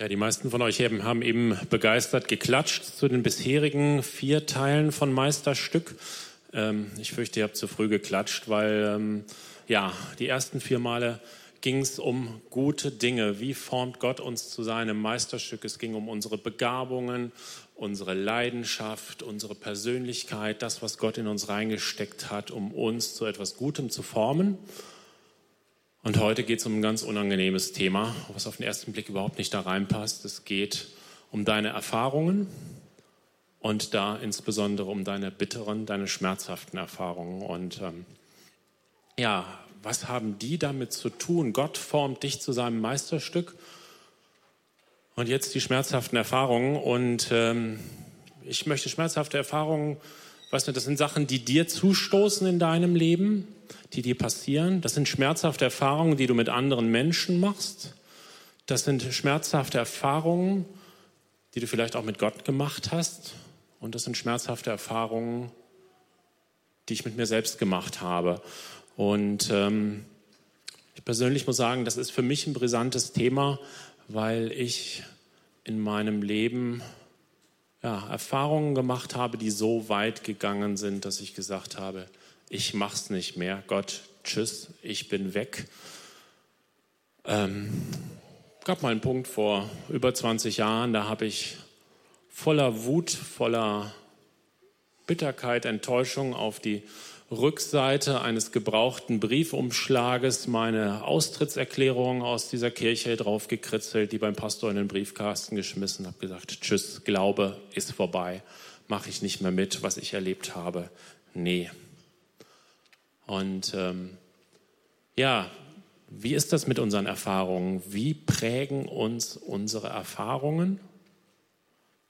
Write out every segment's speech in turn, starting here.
Ja, die meisten von euch haben eben begeistert geklatscht zu den bisherigen vier Teilen von Meisterstück. Ähm, ich fürchte, ihr habt zu früh geklatscht, weil ähm, ja, die ersten vier Male ging es um gute Dinge. Wie formt Gott uns zu seinem Meisterstück? Es ging um unsere Begabungen, unsere Leidenschaft, unsere Persönlichkeit, das, was Gott in uns reingesteckt hat, um uns zu etwas Gutem zu formen. Und heute geht es um ein ganz unangenehmes Thema, was auf den ersten Blick überhaupt nicht da reinpasst. Es geht um deine Erfahrungen und da insbesondere um deine bitteren, deine schmerzhaften Erfahrungen. Und ähm, ja, was haben die damit zu tun? Gott formt dich zu seinem Meisterstück. Und jetzt die schmerzhaften Erfahrungen. Und ähm, ich möchte schmerzhafte Erfahrungen, weißt du, das sind Sachen, die dir zustoßen in deinem Leben die dir passieren. Das sind schmerzhafte Erfahrungen, die du mit anderen Menschen machst. Das sind schmerzhafte Erfahrungen, die du vielleicht auch mit Gott gemacht hast. Und das sind schmerzhafte Erfahrungen, die ich mit mir selbst gemacht habe. Und ähm, ich persönlich muss sagen, das ist für mich ein brisantes Thema, weil ich in meinem Leben ja, Erfahrungen gemacht habe, die so weit gegangen sind, dass ich gesagt habe, ich mach's nicht mehr. Gott, tschüss, ich bin weg. Ähm, gab mal einen Punkt vor über 20 Jahren, da habe ich voller Wut, voller Bitterkeit, Enttäuschung auf die Rückseite eines gebrauchten Briefumschlages meine Austrittserklärung aus dieser Kirche draufgekritzelt, die beim Pastor in den Briefkasten geschmissen, habe gesagt, tschüss, Glaube ist vorbei, mache ich nicht mehr mit, was ich erlebt habe. Nee, und ähm, ja, wie ist das mit unseren Erfahrungen? Wie prägen uns unsere Erfahrungen?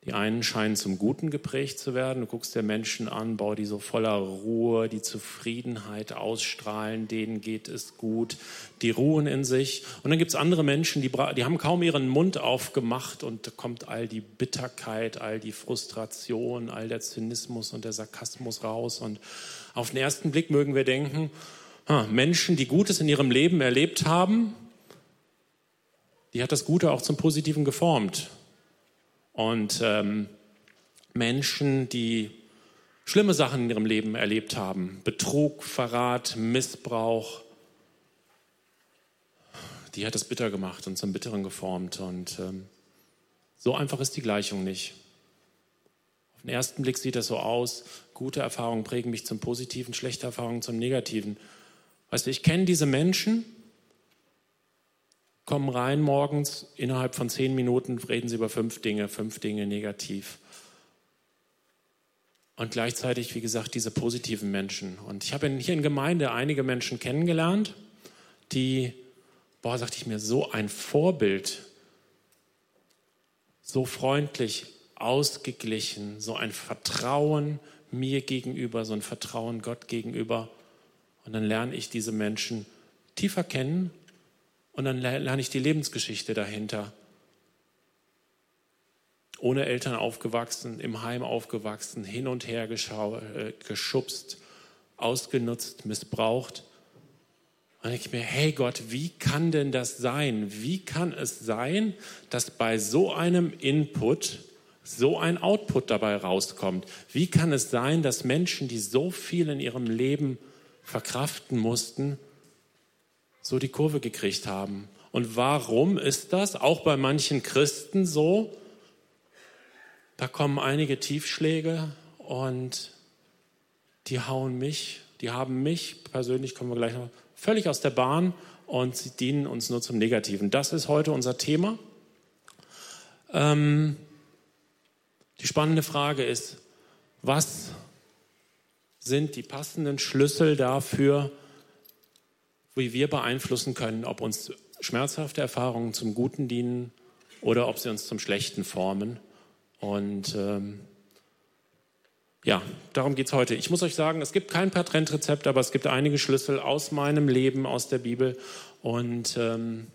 Die einen scheinen zum Guten geprägt zu werden. Du guckst dir Menschen an, bau die so voller Ruhe, die Zufriedenheit ausstrahlen, denen geht es gut, die ruhen in sich. Und dann gibt es andere Menschen, die, die haben kaum ihren Mund aufgemacht und da kommt all die Bitterkeit, all die Frustration, all der Zynismus und der Sarkasmus raus. Und auf den ersten Blick mögen wir denken, Menschen, die Gutes in ihrem Leben erlebt haben, die hat das Gute auch zum Positiven geformt. Und ähm, Menschen, die schlimme Sachen in ihrem Leben erlebt haben, Betrug, Verrat, Missbrauch, die hat es bitter gemacht und zum Bitteren geformt. Und ähm, so einfach ist die Gleichung nicht. Auf den ersten Blick sieht das so aus, gute Erfahrungen prägen mich zum Positiven, schlechte Erfahrungen zum Negativen. Weißt du, ich kenne diese Menschen, kommen rein morgens, innerhalb von zehn Minuten reden sie über fünf Dinge, fünf Dinge negativ. Und gleichzeitig, wie gesagt, diese positiven Menschen. Und ich habe hier in Gemeinde einige Menschen kennengelernt, die, boah, sagte ich mir, so ein Vorbild, so freundlich, ausgeglichen, so ein Vertrauen mir gegenüber, so ein Vertrauen Gott gegenüber. Und dann lerne ich diese Menschen tiefer kennen und dann lerne ich die Lebensgeschichte dahinter. Ohne Eltern aufgewachsen, im Heim aufgewachsen, hin und her äh, geschubst, ausgenutzt, missbraucht. Und ich mir, hey Gott, wie kann denn das sein? Wie kann es sein, dass bei so einem Input so ein Output dabei rauskommt. Wie kann es sein, dass Menschen, die so viel in ihrem Leben verkraften mussten, so die Kurve gekriegt haben? Und warum ist das auch bei manchen Christen so? Da kommen einige Tiefschläge und die hauen mich, die haben mich, persönlich kommen wir gleich noch, völlig aus der Bahn und sie dienen uns nur zum Negativen. Das ist heute unser Thema. Ähm, die spannende Frage ist, was sind die passenden Schlüssel dafür, wie wir beeinflussen können, ob uns schmerzhafte Erfahrungen zum Guten dienen oder ob sie uns zum Schlechten formen. Und ähm, ja, darum geht es heute. Ich muss euch sagen, es gibt kein Patentrezept, aber es gibt einige Schlüssel aus meinem Leben, aus der Bibel. Und ähm,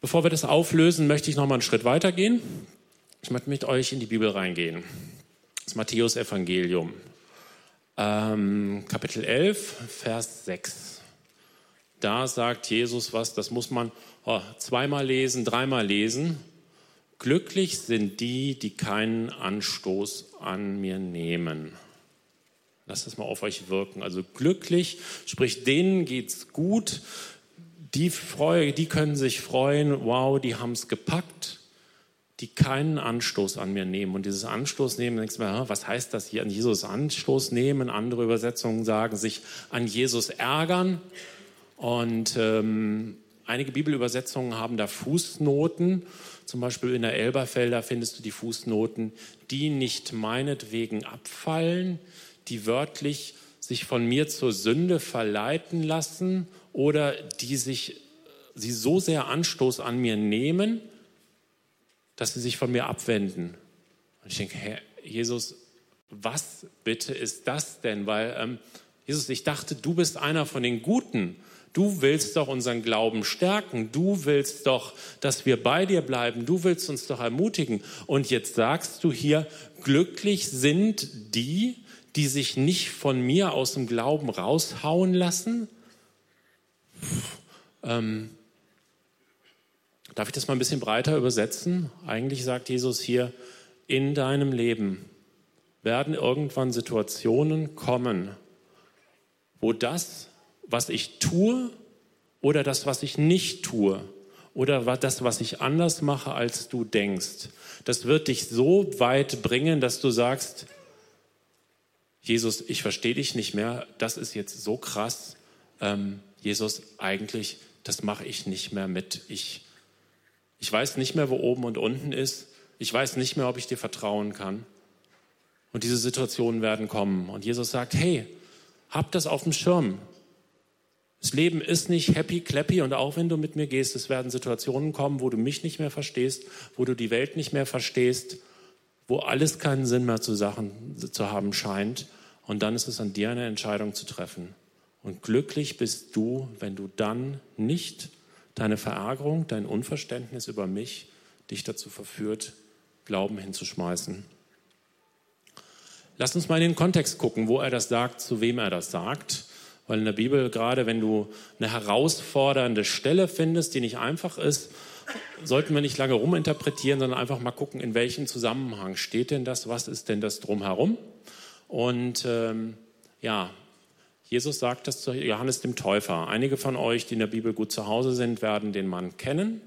bevor wir das auflösen, möchte ich noch mal einen Schritt weitergehen. Ich möchte mit euch in die Bibel reingehen. Das Matthäus Evangelium, ähm, Kapitel 11, Vers 6. Da sagt Jesus was, das muss man oh, zweimal lesen, dreimal lesen, glücklich sind die, die keinen Anstoß an mir nehmen. Lasst es mal auf euch wirken. Also glücklich, sprich denen geht's gut, die, freu, die können sich freuen, wow, die haben es gepackt, die keinen Anstoß an mir nehmen. Und dieses Anstoß nehmen, denkst du mir, was heißt das hier? An Jesus Anstoß nehmen. Andere Übersetzungen sagen, sich an Jesus ärgern. Und ähm, einige Bibelübersetzungen haben da Fußnoten. Zum Beispiel in der Elberfelder findest du die Fußnoten, die nicht meinetwegen abfallen, die wörtlich sich von mir zur Sünde verleiten lassen oder die sich sie so sehr Anstoß an mir nehmen, dass sie sich von mir abwenden. Und ich denke, Herr Jesus, was bitte ist das denn? Weil, ähm, Jesus, ich dachte, du bist einer von den Guten. Du willst doch unseren Glauben stärken. Du willst doch, dass wir bei dir bleiben. Du willst uns doch ermutigen. Und jetzt sagst du hier, glücklich sind die, die sich nicht von mir aus dem Glauben raushauen lassen. Ähm, Darf ich das mal ein bisschen breiter übersetzen? Eigentlich sagt Jesus hier, in deinem Leben werden irgendwann Situationen kommen, wo das, was ich tue oder das, was ich nicht tue oder das, was ich anders mache, als du denkst, das wird dich so weit bringen, dass du sagst, Jesus, ich verstehe dich nicht mehr, das ist jetzt so krass. Ähm, Jesus, eigentlich, das mache ich nicht mehr mit. Ich, ich weiß nicht mehr, wo oben und unten ist. Ich weiß nicht mehr, ob ich dir vertrauen kann. Und diese Situationen werden kommen. Und Jesus sagt, hey, hab das auf dem Schirm. Das Leben ist nicht happy, clappy und auch wenn du mit mir gehst, es werden Situationen kommen, wo du mich nicht mehr verstehst, wo du die Welt nicht mehr verstehst, wo alles keinen Sinn mehr zu, Sachen, zu haben scheint. Und dann ist es an dir eine Entscheidung zu treffen. Und glücklich bist du, wenn du dann nicht deine Verärgerung, dein Unverständnis über mich dich dazu verführt, Glauben hinzuschmeißen. Lass uns mal in den Kontext gucken, wo er das sagt, zu wem er das sagt. Weil in der Bibel, gerade wenn du eine herausfordernde Stelle findest, die nicht einfach ist, sollten wir nicht lange ruminterpretieren, sondern einfach mal gucken, in welchem Zusammenhang steht denn das, was ist denn das drumherum. Und ähm, ja, Jesus sagt das zu Johannes dem Täufer. Einige von euch, die in der Bibel gut zu Hause sind, werden den Mann kennen.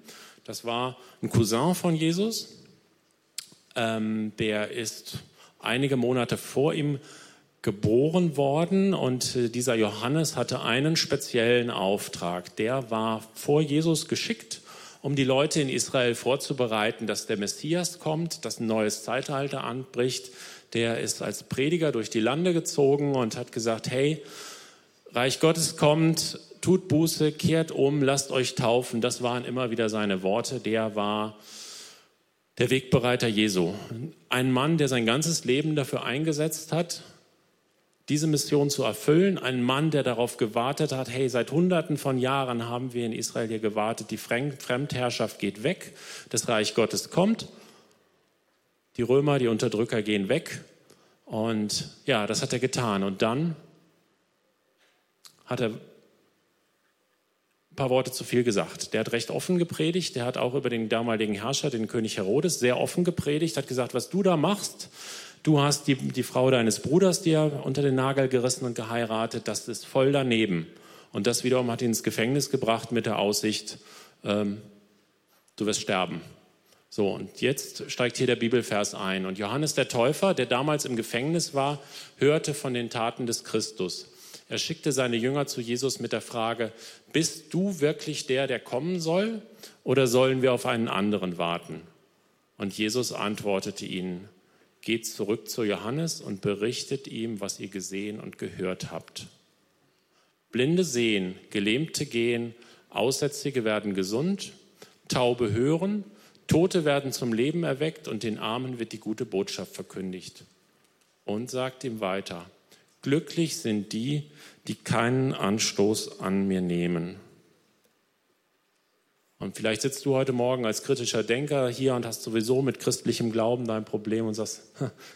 Das war ein Cousin von Jesus. Ähm, der ist einige Monate vor ihm geboren worden und äh, dieser Johannes hatte einen speziellen Auftrag. Der war vor Jesus geschickt, um die Leute in Israel vorzubereiten, dass der Messias kommt, dass ein neues Zeitalter anbricht. Der ist als Prediger durch die Lande gezogen und hat gesagt, hey, Reich Gottes kommt, tut Buße, kehrt um, lasst euch taufen. Das waren immer wieder seine Worte. Der war der Wegbereiter Jesu. Ein Mann, der sein ganzes Leben dafür eingesetzt hat, diese Mission zu erfüllen. Ein Mann, der darauf gewartet hat, hey, seit Hunderten von Jahren haben wir in Israel hier gewartet, die Fremdherrschaft geht weg, das Reich Gottes kommt, die Römer, die Unterdrücker gehen weg. Und ja, das hat er getan. Und dann hat er ein paar Worte zu viel gesagt. Der hat recht offen gepredigt. Der hat auch über den damaligen Herrscher, den König Herodes, sehr offen gepredigt. Hat gesagt, was du da machst, du hast die, die Frau deines Bruders dir unter den Nagel gerissen und geheiratet. Das ist voll daneben. Und das wiederum hat ihn ins Gefängnis gebracht mit der Aussicht, ähm, du wirst sterben. So, und jetzt steigt hier der Bibelvers ein. Und Johannes der Täufer, der damals im Gefängnis war, hörte von den Taten des Christus. Er schickte seine Jünger zu Jesus mit der Frage, bist du wirklich der, der kommen soll, oder sollen wir auf einen anderen warten? Und Jesus antwortete ihnen, geht zurück zu Johannes und berichtet ihm, was ihr gesehen und gehört habt. Blinde sehen, Gelähmte gehen, Aussätzige werden gesund, Taube hören, Tote werden zum Leben erweckt und den Armen wird die gute Botschaft verkündigt. Und sagt ihm weiter, Glücklich sind die, die keinen Anstoß an mir nehmen. Und vielleicht sitzt du heute Morgen als kritischer Denker hier und hast sowieso mit christlichem Glauben dein Problem und sagst,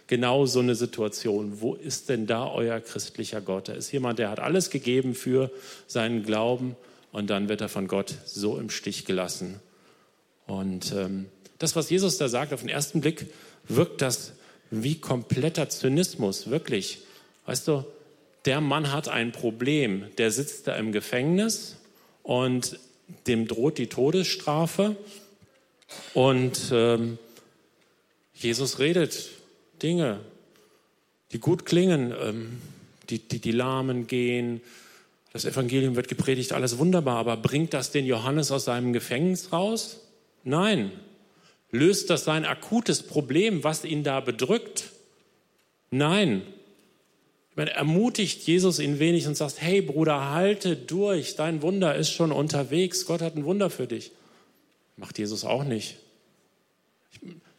genau so eine Situation. Wo ist denn da euer christlicher Gott? Da ist jemand, der hat alles gegeben für seinen Glauben und dann wird er von Gott so im Stich gelassen. Und ähm, Das, was Jesus da sagt, auf den ersten Blick wirkt das wie kompletter Zynismus, wirklich. Weißt du, der Mann hat ein Problem, der sitzt da im Gefängnis und dem droht die Todesstrafe und ähm, Jesus redet Dinge, die gut klingen, ähm, die, die, die Lahmen gehen, das Evangelium wird gepredigt, alles wunderbar, aber bringt das den Johannes aus seinem Gefängnis raus? Nein. Löst das sein akutes Problem, was ihn da bedrückt? Nein. Meine, ermutigt Jesus ihn wenig und sagt, hey Bruder, halte durch, dein Wunder ist schon unterwegs, Gott hat ein Wunder für dich. Macht Jesus auch nicht.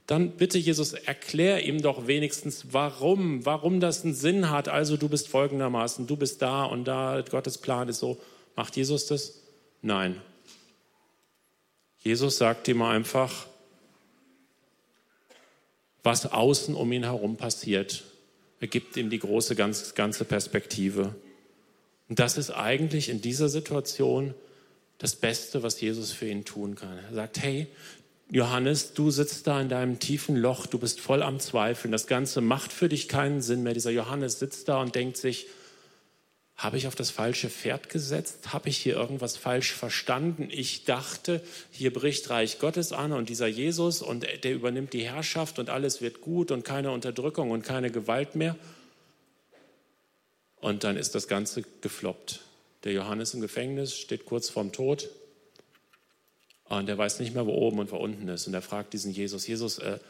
Dann bitte Jesus, erklär ihm doch wenigstens, warum, warum das einen Sinn hat. Also du bist folgendermaßen, du bist da und da, Gottes Plan ist so. Macht Jesus das? Nein. Jesus sagt ihm einfach, was außen um ihn herum passiert. Er gibt ihm die große ganze Perspektive. Und das ist eigentlich in dieser Situation das Beste, was Jesus für ihn tun kann. Er sagt, hey, Johannes, du sitzt da in deinem tiefen Loch, du bist voll am Zweifeln, das Ganze macht für dich keinen Sinn mehr. Dieser Johannes sitzt da und denkt sich, habe ich auf das falsche Pferd gesetzt? Habe ich hier irgendwas falsch verstanden? Ich dachte, hier bricht Reich Gottes an und dieser Jesus und der übernimmt die Herrschaft und alles wird gut und keine Unterdrückung und keine Gewalt mehr. Und dann ist das Ganze gefloppt. Der Johannes im Gefängnis steht kurz vorm Tod und er weiß nicht mehr, wo oben und wo unten ist. Und er fragt diesen Jesus, Jesus, äh,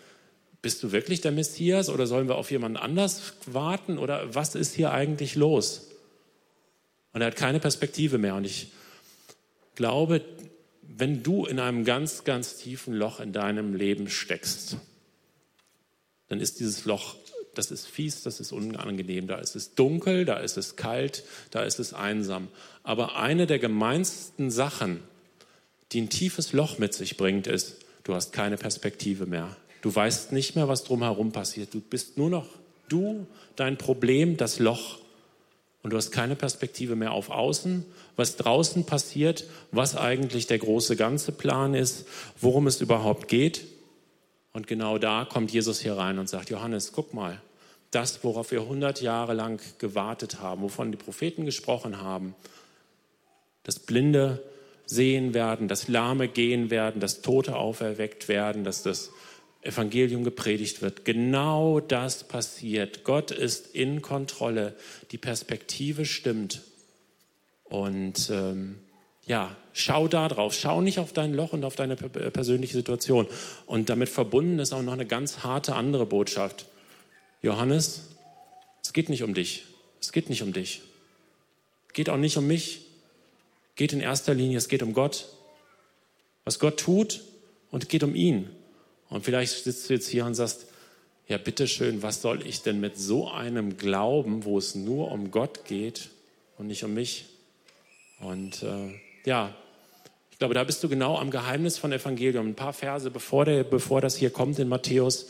bist du wirklich der Messias oder sollen wir auf jemanden anders warten oder was ist hier eigentlich los? Und er hat keine Perspektive mehr. Und ich glaube, wenn du in einem ganz, ganz tiefen Loch in deinem Leben steckst, dann ist dieses Loch, das ist fies, das ist unangenehm, da ist es dunkel, da ist es kalt, da ist es einsam. Aber eine der gemeinsten Sachen, die ein tiefes Loch mit sich bringt, ist, du hast keine Perspektive mehr. Du weißt nicht mehr, was drumherum passiert. Du bist nur noch du, dein Problem, das Loch und du hast keine Perspektive mehr auf außen, was draußen passiert, was eigentlich der große ganze Plan ist, worum es überhaupt geht. Und genau da kommt Jesus hier rein und sagt, Johannes, guck mal, das, worauf wir 100 Jahre lang gewartet haben, wovon die Propheten gesprochen haben, das Blinde sehen werden, das Lahme gehen werden, das Tote auferweckt werden, dass das Evangelium gepredigt wird. Genau das passiert. Gott ist in Kontrolle. Die Perspektive stimmt. Und ähm, ja, schau da drauf. Schau nicht auf dein Loch und auf deine persönliche Situation. Und damit verbunden ist auch noch eine ganz harte andere Botschaft. Johannes, es geht nicht um dich. Es geht nicht um dich. Es geht auch nicht um mich. Es geht in erster Linie, es geht um Gott. Was Gott tut und es geht um ihn. Und vielleicht sitzt du jetzt hier und sagst, ja, bitteschön, was soll ich denn mit so einem Glauben, wo es nur um Gott geht und nicht um mich? Und äh, ja, ich glaube, da bist du genau am Geheimnis von Evangelium. Ein paar Verse bevor, der, bevor das hier kommt in Matthäus,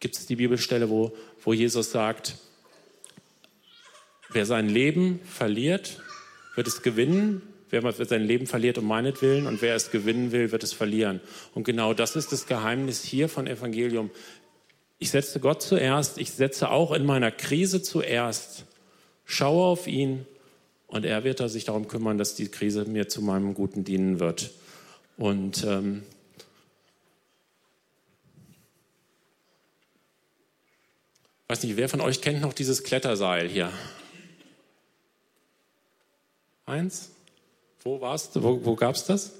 gibt es die Bibelstelle, wo, wo Jesus sagt, wer sein Leben verliert, wird es gewinnen. Wer sein Leben verliert um meinetwillen und wer es gewinnen will, wird es verlieren. Und genau das ist das Geheimnis hier von Evangelium. Ich setze Gott zuerst, ich setze auch in meiner Krise zuerst, schaue auf ihn und er wird sich darum kümmern, dass die Krise mir zu meinem Guten dienen wird. Und ähm, weiß nicht, wer von euch kennt noch dieses Kletterseil hier? Eins? Wo warst du? Wo, wo gab es das?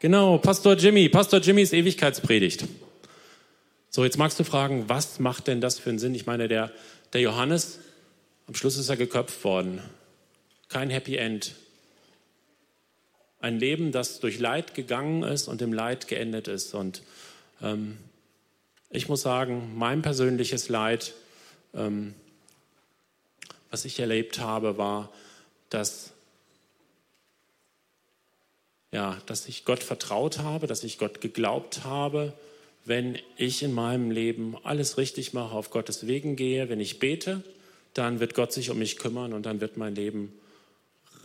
Genau, Pastor Jimmy, Pastor Jimmys Ewigkeitspredigt. So, jetzt magst du fragen, was macht denn das für einen Sinn? Ich meine, der, der Johannes, am Schluss ist er geköpft worden. Kein Happy End. Ein Leben, das durch Leid gegangen ist und im Leid geendet ist. Und ähm, ich muss sagen, mein persönliches Leid ähm, was ich erlebt habe, war, dass, ja, dass ich Gott vertraut habe, dass ich Gott geglaubt habe, wenn ich in meinem Leben alles richtig mache, auf Gottes Wegen gehe, wenn ich bete, dann wird Gott sich um mich kümmern und dann wird mein Leben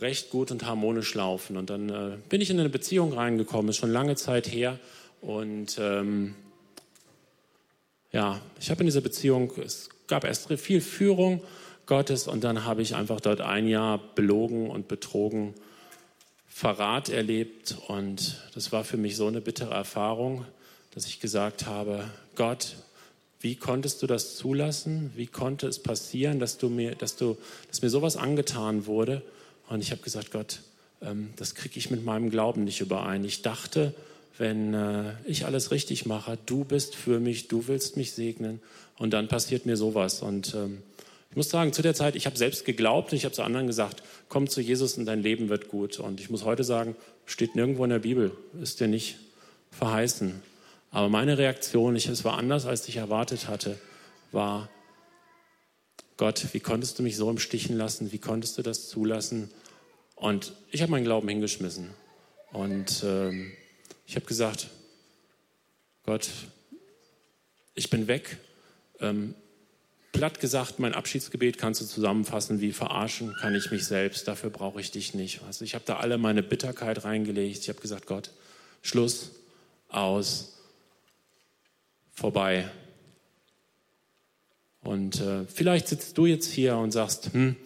recht gut und harmonisch laufen. Und dann äh, bin ich in eine Beziehung reingekommen, ist schon lange Zeit her. Und ähm, ja, ich habe in dieser Beziehung, es gab erst viel Führung Gottes und dann habe ich einfach dort ein Jahr belogen und betrogen, Verrat erlebt. Und das war für mich so eine bittere Erfahrung, dass ich gesagt habe, Gott, wie konntest du das zulassen? Wie konnte es passieren, dass, du mir, dass, du, dass mir sowas angetan wurde? Und ich habe gesagt, Gott, ähm, das kriege ich mit meinem Glauben nicht überein. Ich dachte, wenn äh, ich alles richtig mache, du bist für mich, du willst mich segnen und dann passiert mir sowas. Und ähm, ich muss sagen, zu der Zeit, ich habe selbst geglaubt und ich habe zu anderen gesagt, komm zu Jesus und dein Leben wird gut. Und ich muss heute sagen, steht nirgendwo in der Bibel, ist dir nicht verheißen. Aber meine Reaktion, ich, es war anders, als ich erwartet hatte, war, Gott, wie konntest du mich so im Stichen lassen? Wie konntest du das zulassen? Und ich habe meinen Glauben hingeschmissen. Und ähm, ich habe gesagt, Gott, ich bin weg. Ähm, platt gesagt, mein Abschiedsgebet kannst du zusammenfassen wie verarschen kann ich mich selbst, dafür brauche ich dich nicht. Also ich habe da alle meine Bitterkeit reingelegt. Ich habe gesagt, Gott, Schluss, aus, vorbei. Und äh, vielleicht sitzt du jetzt hier und sagst, hm,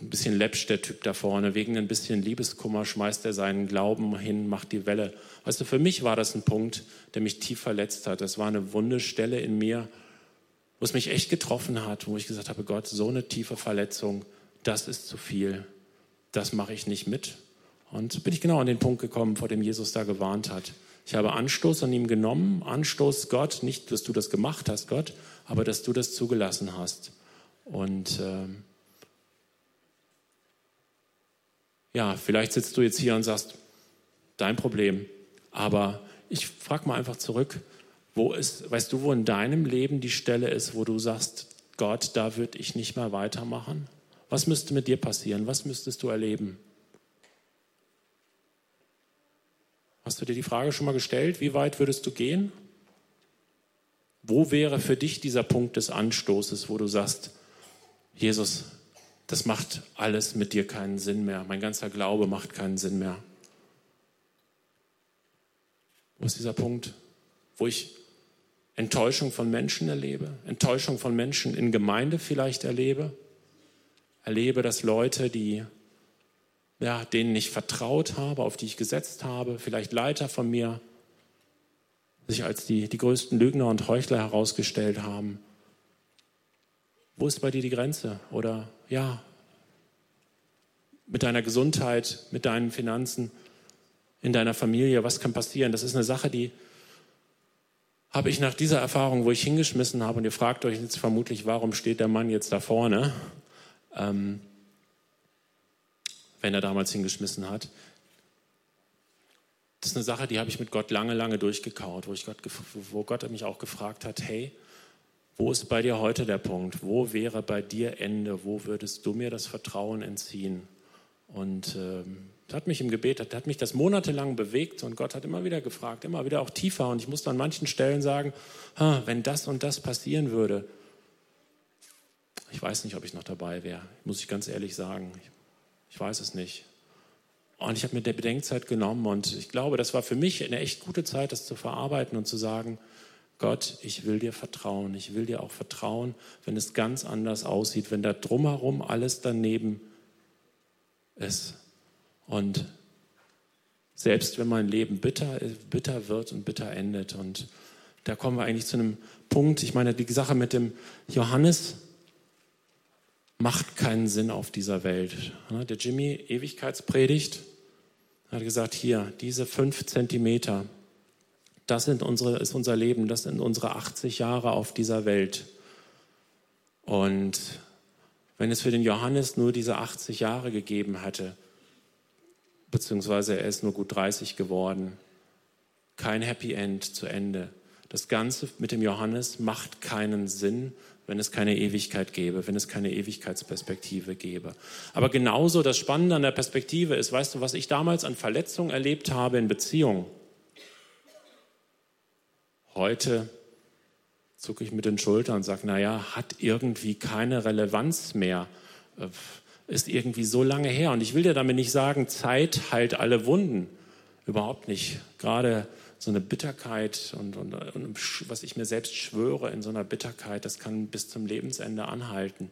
ein bisschen läppsch der Typ da vorne, wegen ein bisschen Liebeskummer schmeißt er seinen Glauben hin, macht die Welle. Weißt du, für mich war das ein Punkt, der mich tief verletzt hat. Das war eine wunde Stelle in mir, wo es mich echt getroffen hat, wo ich gesagt habe, Gott, so eine tiefe Verletzung, das ist zu viel, das mache ich nicht mit. Und bin ich genau an den Punkt gekommen, vor dem Jesus da gewarnt hat. Ich habe Anstoß an ihm genommen, Anstoß Gott, nicht, dass du das gemacht hast, Gott, aber dass du das zugelassen hast. Und äh, ja, vielleicht sitzt du jetzt hier und sagst, dein Problem. Aber ich frage mal einfach zurück, wo ist, weißt du, wo in deinem Leben die Stelle ist, wo du sagst, Gott, da würde ich nicht mehr weitermachen? Was müsste mit dir passieren? Was müsstest du erleben? Hast du dir die Frage schon mal gestellt, wie weit würdest du gehen? Wo wäre für dich dieser Punkt des Anstoßes, wo du sagst, Jesus, das macht alles mit dir keinen Sinn mehr, mein ganzer Glaube macht keinen Sinn mehr? Wo ist dieser Punkt, wo ich Enttäuschung von Menschen erlebe, Enttäuschung von Menschen in Gemeinde vielleicht erlebe, erlebe, dass Leute, die ja, denen ich vertraut habe, auf die ich gesetzt habe, vielleicht Leiter von mir, sich als die, die größten Lügner und Heuchler herausgestellt haben. Wo ist bei dir die Grenze? Oder ja, mit deiner Gesundheit, mit deinen Finanzen, in deiner Familie, was kann passieren? Das ist eine Sache, die habe ich nach dieser Erfahrung, wo ich hingeschmissen habe, und ihr fragt euch jetzt vermutlich, warum steht der Mann jetzt da vorne? Ähm, wenn er damals hingeschmissen hat. Das ist eine Sache, die habe ich mit Gott lange, lange durchgekaut, wo, ich Gott, wo Gott mich auch gefragt hat, hey, wo ist bei dir heute der Punkt? Wo wäre bei dir Ende? Wo würdest du mir das Vertrauen entziehen? Und ähm, das hat mich im Gebet, das hat mich das monatelang bewegt und Gott hat immer wieder gefragt, immer wieder auch tiefer. Und ich musste an manchen Stellen sagen, wenn das und das passieren würde, ich weiß nicht, ob ich noch dabei wäre, muss ich ganz ehrlich sagen. Ich ich weiß es nicht. Und ich habe mir der Bedenkzeit genommen und ich glaube, das war für mich eine echt gute Zeit, das zu verarbeiten und zu sagen, Gott, ich will dir vertrauen. Ich will dir auch vertrauen, wenn es ganz anders aussieht, wenn da drumherum alles daneben ist. Und selbst wenn mein Leben bitter, bitter wird und bitter endet. Und da kommen wir eigentlich zu einem Punkt. Ich meine, die Sache mit dem Johannes, macht keinen Sinn auf dieser Welt. Der Jimmy Ewigkeitspredigt hat gesagt, hier, diese fünf Zentimeter, das sind unsere, ist unser Leben, das sind unsere 80 Jahre auf dieser Welt. Und wenn es für den Johannes nur diese 80 Jahre gegeben hätte, beziehungsweise er ist nur gut 30 geworden, kein Happy End zu Ende. Das Ganze mit dem Johannes macht keinen Sinn, wenn es keine Ewigkeit gäbe, wenn es keine Ewigkeitsperspektive gäbe. Aber genauso das Spannende an der Perspektive ist, weißt du, was ich damals an Verletzungen erlebt habe in Beziehungen? Heute zucke ich mit den Schultern und sage, naja, hat irgendwie keine Relevanz mehr. Ist irgendwie so lange her. Und ich will dir damit nicht sagen, Zeit heilt alle Wunden. Überhaupt nicht. Gerade so eine Bitterkeit und, und, und, was ich mir selbst schwöre in so einer Bitterkeit, das kann bis zum Lebensende anhalten.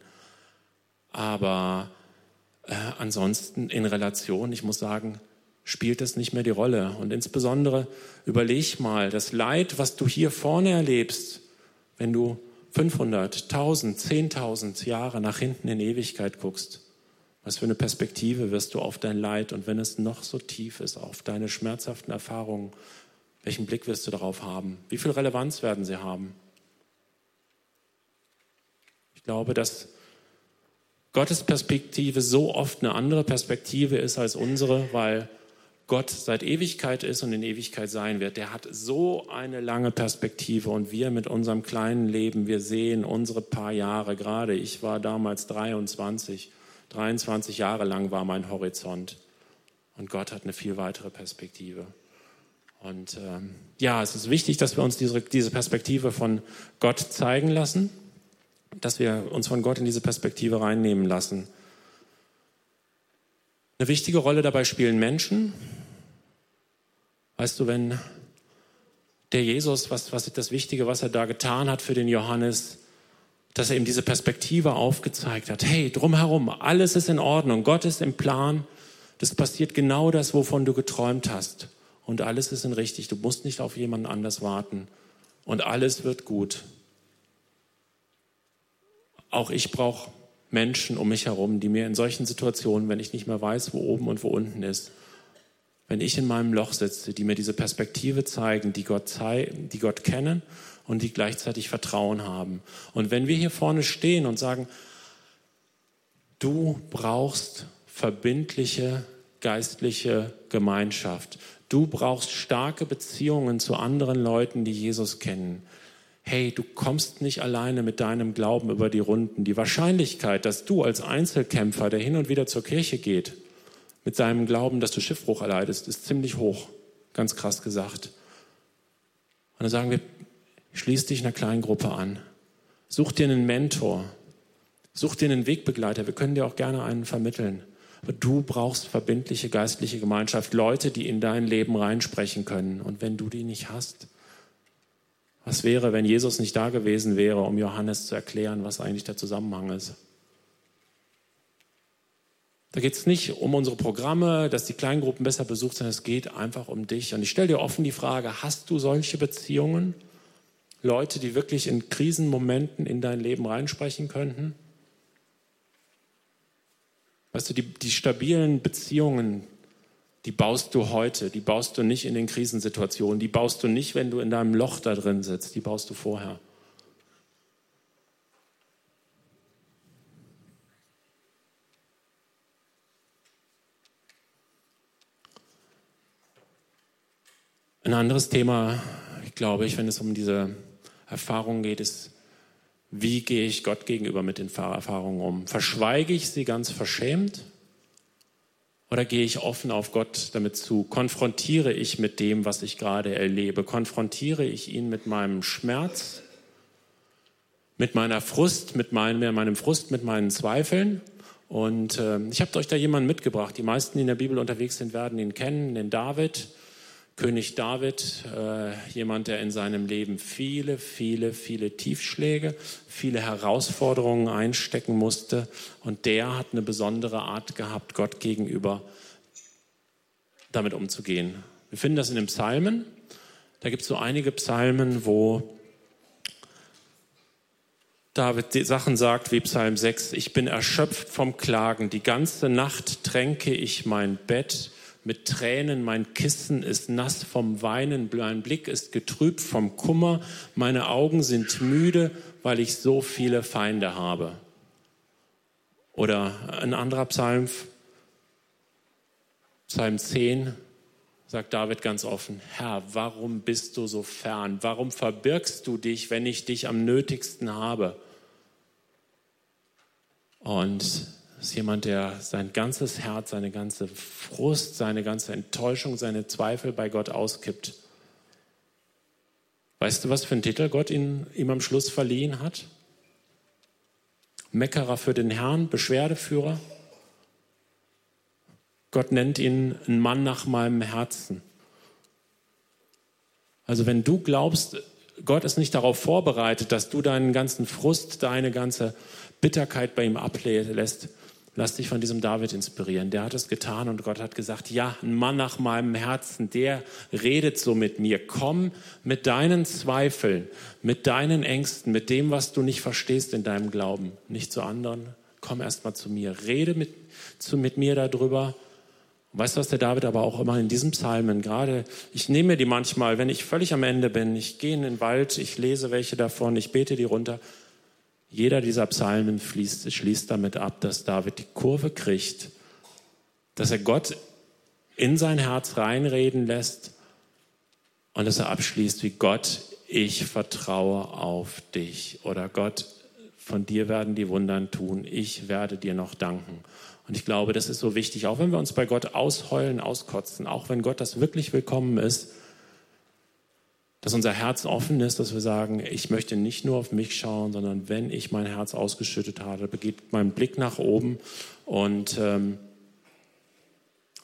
Aber äh, ansonsten in Relation, ich muss sagen, spielt das nicht mehr die Rolle. Und insbesondere überleg mal, das Leid, was du hier vorne erlebst, wenn du 500, 1000, 10.000 Jahre nach hinten in Ewigkeit guckst, was für eine Perspektive wirst du auf dein Leid und wenn es noch so tief ist, auf deine schmerzhaften Erfahrungen, welchen Blick wirst du darauf haben? Wie viel Relevanz werden sie haben? Ich glaube, dass Gottes Perspektive so oft eine andere Perspektive ist als unsere, weil Gott seit Ewigkeit ist und in Ewigkeit sein wird, der hat so eine lange Perspektive und wir mit unserem kleinen Leben, wir sehen unsere paar Jahre gerade. Ich war damals 23, 23 Jahre lang war mein Horizont und Gott hat eine viel weitere Perspektive. Und ähm, ja, es ist wichtig, dass wir uns diese, diese Perspektive von Gott zeigen lassen, dass wir uns von Gott in diese Perspektive reinnehmen lassen. Eine wichtige Rolle dabei spielen Menschen. Weißt du, wenn der Jesus, was, was das Wichtige, was er da getan hat für den Johannes, dass er ihm diese Perspektive aufgezeigt hat. Hey, drumherum, alles ist in Ordnung, Gott ist im Plan, das passiert genau das, wovon du geträumt hast. Und alles ist in richtig, du musst nicht auf jemanden anders warten. Und alles wird gut. Auch ich brauche Menschen um mich herum, die mir in solchen Situationen, wenn ich nicht mehr weiß, wo oben und wo unten ist, wenn ich in meinem Loch sitze, die mir diese Perspektive zeigen, die Gott, zei die Gott kennen und die gleichzeitig Vertrauen haben. Und wenn wir hier vorne stehen und sagen, du brauchst verbindliche geistliche Gemeinschaft, du brauchst starke Beziehungen zu anderen Leuten, die Jesus kennen, hey, du kommst nicht alleine mit deinem Glauben über die Runden. Die Wahrscheinlichkeit, dass du als Einzelkämpfer, der hin und wieder zur Kirche geht, mit seinem Glauben, dass du Schiffbruch erleidest, ist ziemlich hoch, ganz krass gesagt. Und dann sagen wir, schließ dich einer kleinen Gruppe an. Such dir einen Mentor. Such dir einen Wegbegleiter. Wir können dir auch gerne einen vermitteln. Aber du brauchst verbindliche geistliche Gemeinschaft, Leute, die in dein Leben reinsprechen können. Und wenn du die nicht hast, was wäre, wenn Jesus nicht da gewesen wäre, um Johannes zu erklären, was eigentlich der Zusammenhang ist? Da geht es nicht um unsere Programme, dass die Kleingruppen besser besucht sind, es geht einfach um dich. Und ich stelle dir offen die Frage, hast du solche Beziehungen? Leute, die wirklich in Krisenmomenten in dein Leben reinsprechen könnten? Weißt du, die, die stabilen Beziehungen, die baust du heute, die baust du nicht in den Krisensituationen, die baust du nicht, wenn du in deinem Loch da drin sitzt, die baust du vorher. Ein anderes Thema, glaube ich, wenn es um diese Erfahrungen geht, ist, wie gehe ich Gott gegenüber mit den Erfahrungen um? Verschweige ich sie ganz verschämt oder gehe ich offen auf Gott damit zu? Konfrontiere ich mit dem, was ich gerade erlebe? Konfrontiere ich ihn mit meinem Schmerz, mit meiner Frust, mit meinem, meinem Frust, mit meinen Zweifeln? Und äh, ich habe euch da jemanden mitgebracht. Die meisten, die in der Bibel unterwegs sind, werden ihn kennen, den David. König David, äh, jemand, der in seinem Leben viele, viele, viele Tiefschläge, viele Herausforderungen einstecken musste. Und der hat eine besondere Art gehabt, Gott gegenüber damit umzugehen. Wir finden das in den Psalmen. Da gibt es so einige Psalmen, wo David die Sachen sagt wie Psalm 6, ich bin erschöpft vom Klagen, die ganze Nacht tränke ich mein Bett mit Tränen, mein Kissen ist nass vom Weinen, mein Blick ist getrübt vom Kummer, meine Augen sind müde, weil ich so viele Feinde habe. Oder ein anderer Psalm, Psalm 10, sagt David ganz offen, Herr, warum bist du so fern? Warum verbirgst du dich, wenn ich dich am nötigsten habe? Und ist jemand, der sein ganzes Herz, seine ganze Frust, seine ganze Enttäuschung, seine Zweifel bei Gott auskippt. Weißt du, was für einen Titel Gott ihn, ihm am Schluss verliehen hat? Meckerer für den Herrn, Beschwerdeführer. Gott nennt ihn ein Mann nach meinem Herzen. Also wenn du glaubst, Gott ist nicht darauf vorbereitet, dass du deinen ganzen Frust, deine ganze Bitterkeit bei ihm ablässt, lass dich von diesem David inspirieren. Der hat es getan und Gott hat gesagt, ja, ein Mann nach meinem Herzen, der redet so mit mir. Komm mit deinen Zweifeln, mit deinen Ängsten, mit dem, was du nicht verstehst in deinem Glauben, nicht zu anderen. Komm erst mal zu mir, rede mit, zu, mit mir darüber Weißt du, was der David aber auch immer in diesen Psalmen, gerade, ich nehme mir die manchmal, wenn ich völlig am Ende bin, ich gehe in den Wald, ich lese welche davon, ich bete die runter. Jeder dieser Psalmen fließt, schließt damit ab, dass David die Kurve kriegt, dass er Gott in sein Herz reinreden lässt und dass er abschließt wie Gott, ich vertraue auf dich oder Gott, von dir werden die Wundern tun, ich werde dir noch danken. Und ich glaube, das ist so wichtig, auch wenn wir uns bei Gott ausheulen, auskotzen, auch wenn Gott das wirklich willkommen ist, dass unser Herz offen ist, dass wir sagen, ich möchte nicht nur auf mich schauen, sondern wenn ich mein Herz ausgeschüttet habe, begeht mein Blick nach oben und ähm,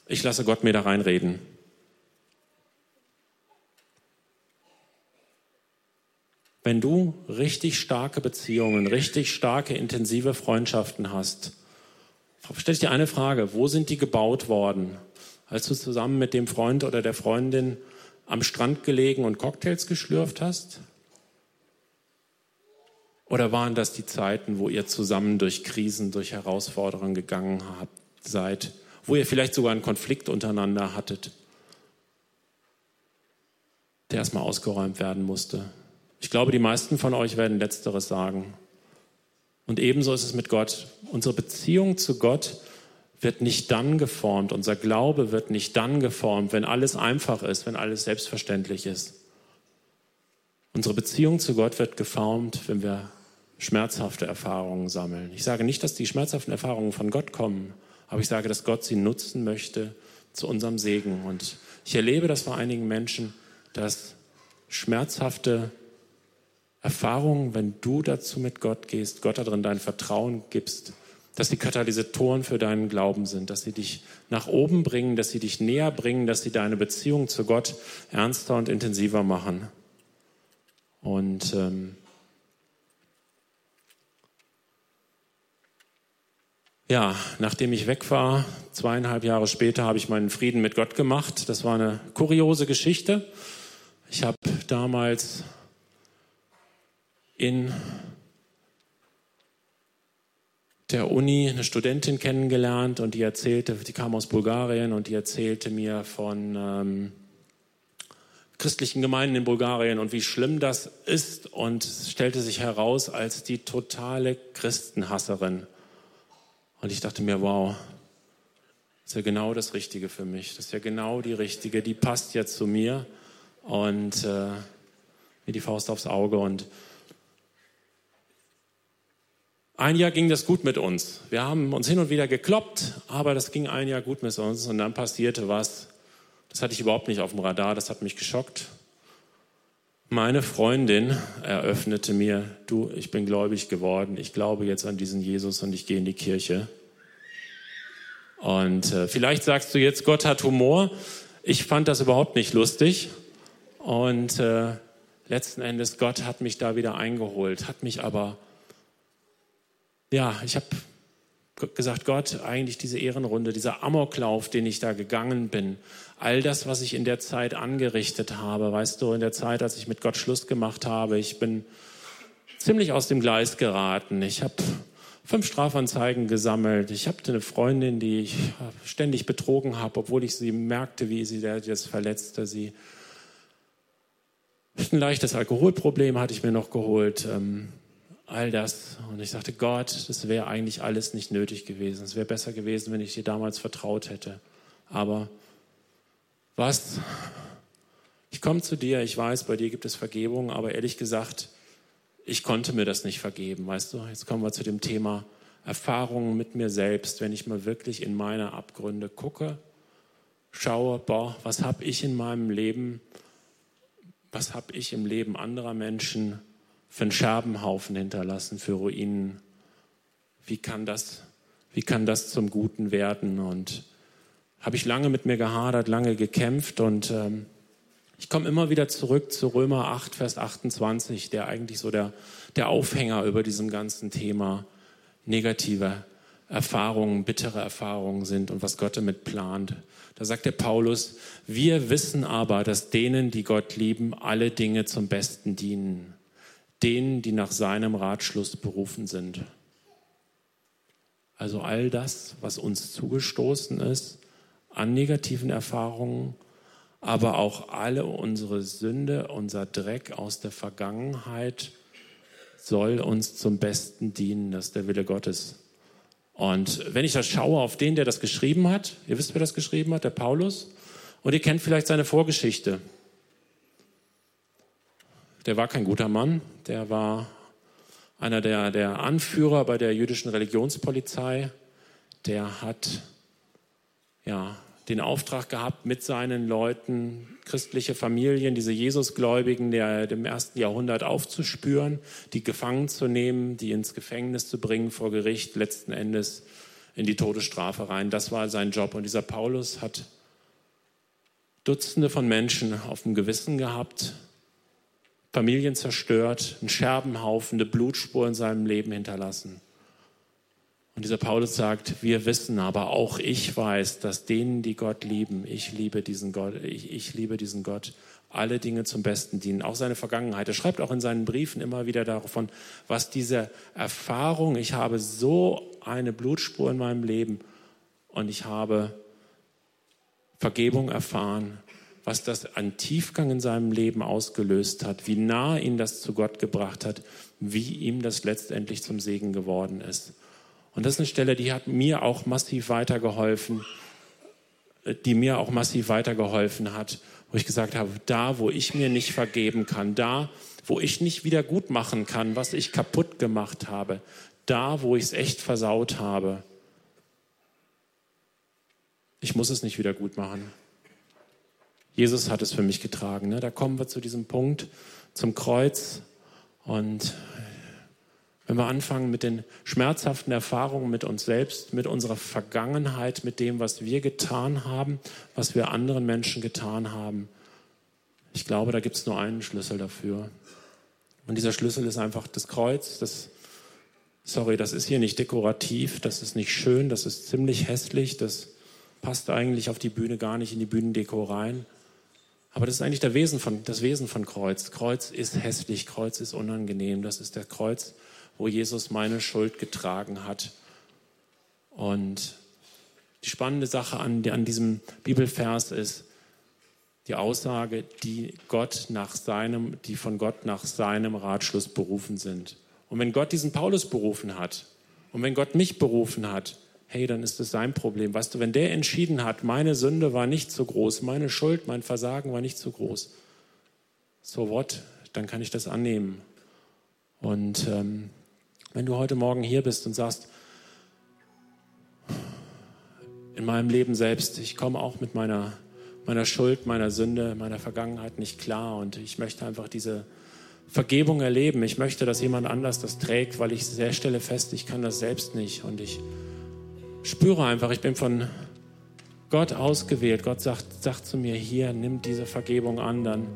ich lasse Gott mir da reinreden. Wenn du richtig starke Beziehungen, richtig starke, intensive Freundschaften hast, stell ich dir eine Frage, wo sind die gebaut worden? Als du zusammen mit dem Freund oder der Freundin am Strand gelegen und Cocktails geschlürft hast? Oder waren das die Zeiten, wo ihr zusammen durch Krisen, durch Herausforderungen gegangen habt, seid, wo ihr vielleicht sogar einen Konflikt untereinander hattet, der erstmal ausgeräumt werden musste? Ich glaube, die meisten von euch werden Letzteres sagen. Und ebenso ist es mit Gott. Unsere Beziehung zu Gott wird nicht dann geformt, unser Glaube wird nicht dann geformt, wenn alles einfach ist, wenn alles selbstverständlich ist. Unsere Beziehung zu Gott wird geformt, wenn wir schmerzhafte Erfahrungen sammeln. Ich sage nicht, dass die schmerzhaften Erfahrungen von Gott kommen, aber ich sage, dass Gott sie nutzen möchte zu unserem Segen. Und ich erlebe das bei einigen Menschen, dass schmerzhafte Erfahrungen, wenn du dazu mit Gott gehst, Gott darin dein Vertrauen gibst, dass sie Katalysatoren für deinen Glauben sind, dass sie dich nach oben bringen, dass sie dich näher bringen, dass sie deine Beziehung zu Gott ernster und intensiver machen. Und ähm, ja, nachdem ich weg war, zweieinhalb Jahre später, habe ich meinen Frieden mit Gott gemacht. Das war eine kuriose Geschichte. Ich habe damals in der Uni eine Studentin kennengelernt und die erzählte, die kam aus Bulgarien und die erzählte mir von ähm, christlichen Gemeinden in Bulgarien und wie schlimm das ist und stellte sich heraus als die totale Christenhasserin. Und ich dachte mir, wow, das ist ja genau das Richtige für mich. Das ist ja genau die Richtige, die passt jetzt zu mir und äh, wie die Faust aufs Auge. Und ein Jahr ging das gut mit uns. Wir haben uns hin und wieder gekloppt, aber das ging ein Jahr gut mit uns. Und dann passierte was. Das hatte ich überhaupt nicht auf dem Radar. Das hat mich geschockt. Meine Freundin eröffnete mir, du, ich bin gläubig geworden. Ich glaube jetzt an diesen Jesus und ich gehe in die Kirche. Und äh, vielleicht sagst du jetzt, Gott hat Humor. Ich fand das überhaupt nicht lustig. Und äh, letzten Endes, Gott hat mich da wieder eingeholt, hat mich aber ja, ich habe gesagt, Gott, eigentlich diese Ehrenrunde, dieser Amoklauf, den ich da gegangen bin, all das, was ich in der Zeit angerichtet habe, weißt du, in der Zeit, als ich mit Gott Schluss gemacht habe, ich bin ziemlich aus dem Gleis geraten. Ich habe fünf Strafanzeigen gesammelt. Ich habe eine Freundin, die ich ständig betrogen habe, obwohl ich sie merkte, wie sie das verletzte. Sie ein leichtes Alkoholproblem hatte ich mir noch geholt. Ähm, all das. Und ich sagte, Gott, das wäre eigentlich alles nicht nötig gewesen. Es wäre besser gewesen, wenn ich dir damals vertraut hätte. Aber was? Ich komme zu dir, ich weiß, bei dir gibt es Vergebung, aber ehrlich gesagt, ich konnte mir das nicht vergeben. Weißt du, jetzt kommen wir zu dem Thema Erfahrungen mit mir selbst, wenn ich mal wirklich in meine Abgründe gucke, schaue, boah, was habe ich in meinem Leben, was habe ich im Leben anderer Menschen für einen Scherbenhaufen hinterlassen, für Ruinen. Wie kann das, wie kann das zum Guten werden? Und habe ich lange mit mir gehadert, lange gekämpft und ähm, ich komme immer wieder zurück zu Römer 8, Vers 28, der eigentlich so der, der Aufhänger über diesem ganzen Thema negative Erfahrungen, bittere Erfahrungen sind und was Gott damit plant. Da sagt der Paulus, wir wissen aber, dass denen, die Gott lieben, alle Dinge zum Besten dienen. Denen, die nach seinem Ratschluss berufen sind. Also all das, was uns zugestoßen ist, an negativen Erfahrungen, aber auch alle unsere Sünde, unser Dreck aus der Vergangenheit soll uns zum Besten dienen. Das ist der Wille Gottes. Und wenn ich das schaue auf den, der das geschrieben hat, ihr wisst, wer das geschrieben hat, der Paulus, und ihr kennt vielleicht seine Vorgeschichte. Der war kein guter Mann, der war einer der, der Anführer bei der jüdischen Religionspolizei. Der hat ja, den Auftrag gehabt, mit seinen Leuten christliche Familien, diese Jesusgläubigen der dem ersten Jahrhundert aufzuspüren, die gefangen zu nehmen, die ins Gefängnis zu bringen vor Gericht, letzten Endes in die Todesstrafe rein. Das war sein Job. Und dieser Paulus hat Dutzende von Menschen auf dem Gewissen gehabt, Familien zerstört, einen Scherbenhaufen, eine Blutspur in seinem Leben hinterlassen. Und dieser Paulus sagt, wir wissen, aber auch ich weiß, dass denen, die Gott lieben, ich liebe diesen Gott, ich, ich liebe diesen Gott, alle Dinge zum Besten dienen, auch seine Vergangenheit. Er schreibt auch in seinen Briefen immer wieder davon, was diese Erfahrung, ich habe so eine Blutspur in meinem Leben und ich habe Vergebung erfahren, was das an Tiefgang in seinem Leben ausgelöst hat, wie nah ihn das zu Gott gebracht hat, wie ihm das letztendlich zum Segen geworden ist. Und das ist eine Stelle, die hat mir auch massiv weitergeholfen, die mir auch massiv weitergeholfen hat, wo ich gesagt habe, da, wo ich mir nicht vergeben kann, da, wo ich nicht wieder gut machen kann, was ich kaputt gemacht habe, da, wo ich es echt versaut habe, ich muss es nicht wieder gut machen. Jesus hat es für mich getragen. Ne? Da kommen wir zu diesem Punkt, zum Kreuz. Und wenn wir anfangen mit den schmerzhaften Erfahrungen mit uns selbst, mit unserer Vergangenheit, mit dem, was wir getan haben, was wir anderen Menschen getan haben. Ich glaube, da gibt es nur einen Schlüssel dafür. Und dieser Schlüssel ist einfach das Kreuz. Das, sorry, das ist hier nicht dekorativ, das ist nicht schön, das ist ziemlich hässlich, das passt eigentlich auf die Bühne gar nicht in die Bühnendeko rein. Aber das ist eigentlich der Wesen von, das Wesen von Kreuz. Kreuz ist hässlich, Kreuz ist unangenehm. Das ist der Kreuz, wo Jesus meine Schuld getragen hat. Und die spannende Sache an, an diesem Bibelvers ist die Aussage, die Gott nach seinem, die von Gott nach seinem Ratschluss berufen sind. Und wenn Gott diesen Paulus berufen hat und wenn Gott mich berufen hat, hey, dann ist es sein Problem. Weißt du, wenn der entschieden hat, meine Sünde war nicht so groß, meine Schuld, mein Versagen war nicht so groß, so what, dann kann ich das annehmen. Und ähm, wenn du heute Morgen hier bist und sagst, in meinem Leben selbst, ich komme auch mit meiner, meiner Schuld, meiner Sünde, meiner Vergangenheit nicht klar und ich möchte einfach diese Vergebung erleben. Ich möchte, dass jemand anders das trägt, weil ich sehr stelle fest, ich kann das selbst nicht und ich spüre einfach, ich bin von Gott ausgewählt. Gott sagt, sagt zu mir, hier, nimm diese Vergebung an, dann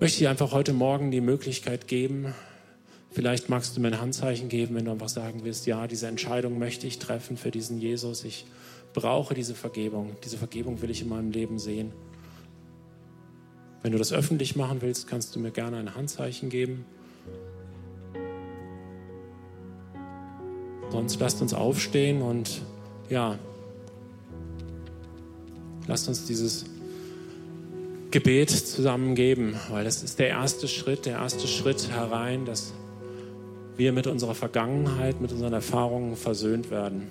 möchte ich einfach heute Morgen die Möglichkeit geben, Vielleicht magst du mir ein Handzeichen geben, wenn du einfach sagen willst, ja, diese Entscheidung möchte ich treffen für diesen Jesus. Ich brauche diese Vergebung. Diese Vergebung will ich in meinem Leben sehen. Wenn du das öffentlich machen willst, kannst du mir gerne ein Handzeichen geben. Sonst lasst uns aufstehen und ja, lasst uns dieses Gebet zusammen geben, weil das ist der erste Schritt, der erste Schritt herein, dass wir mit unserer Vergangenheit, mit unseren Erfahrungen versöhnt werden.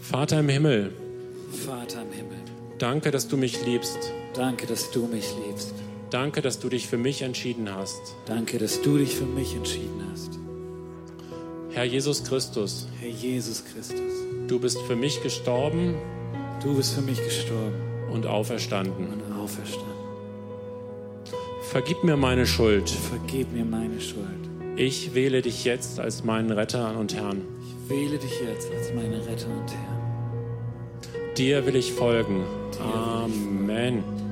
Vater im Himmel. Vater im Himmel. Danke, dass du mich liebst. Danke, dass du mich liebst. Danke, dass du dich für mich entschieden hast. Danke, dass du dich für mich entschieden hast. Herr Jesus Christus. Herr Jesus Christus. Du bist für mich gestorben. Du bist für mich gestorben. Und auferstanden. Und auferstanden. Vergib mir meine Schuld. Vergib mir meine Schuld. Ich wähle dich jetzt als meinen Retter und Herrn. Ich wähle dich jetzt als meinen Retter und Herrn. Dir will ich folgen. Dir Amen.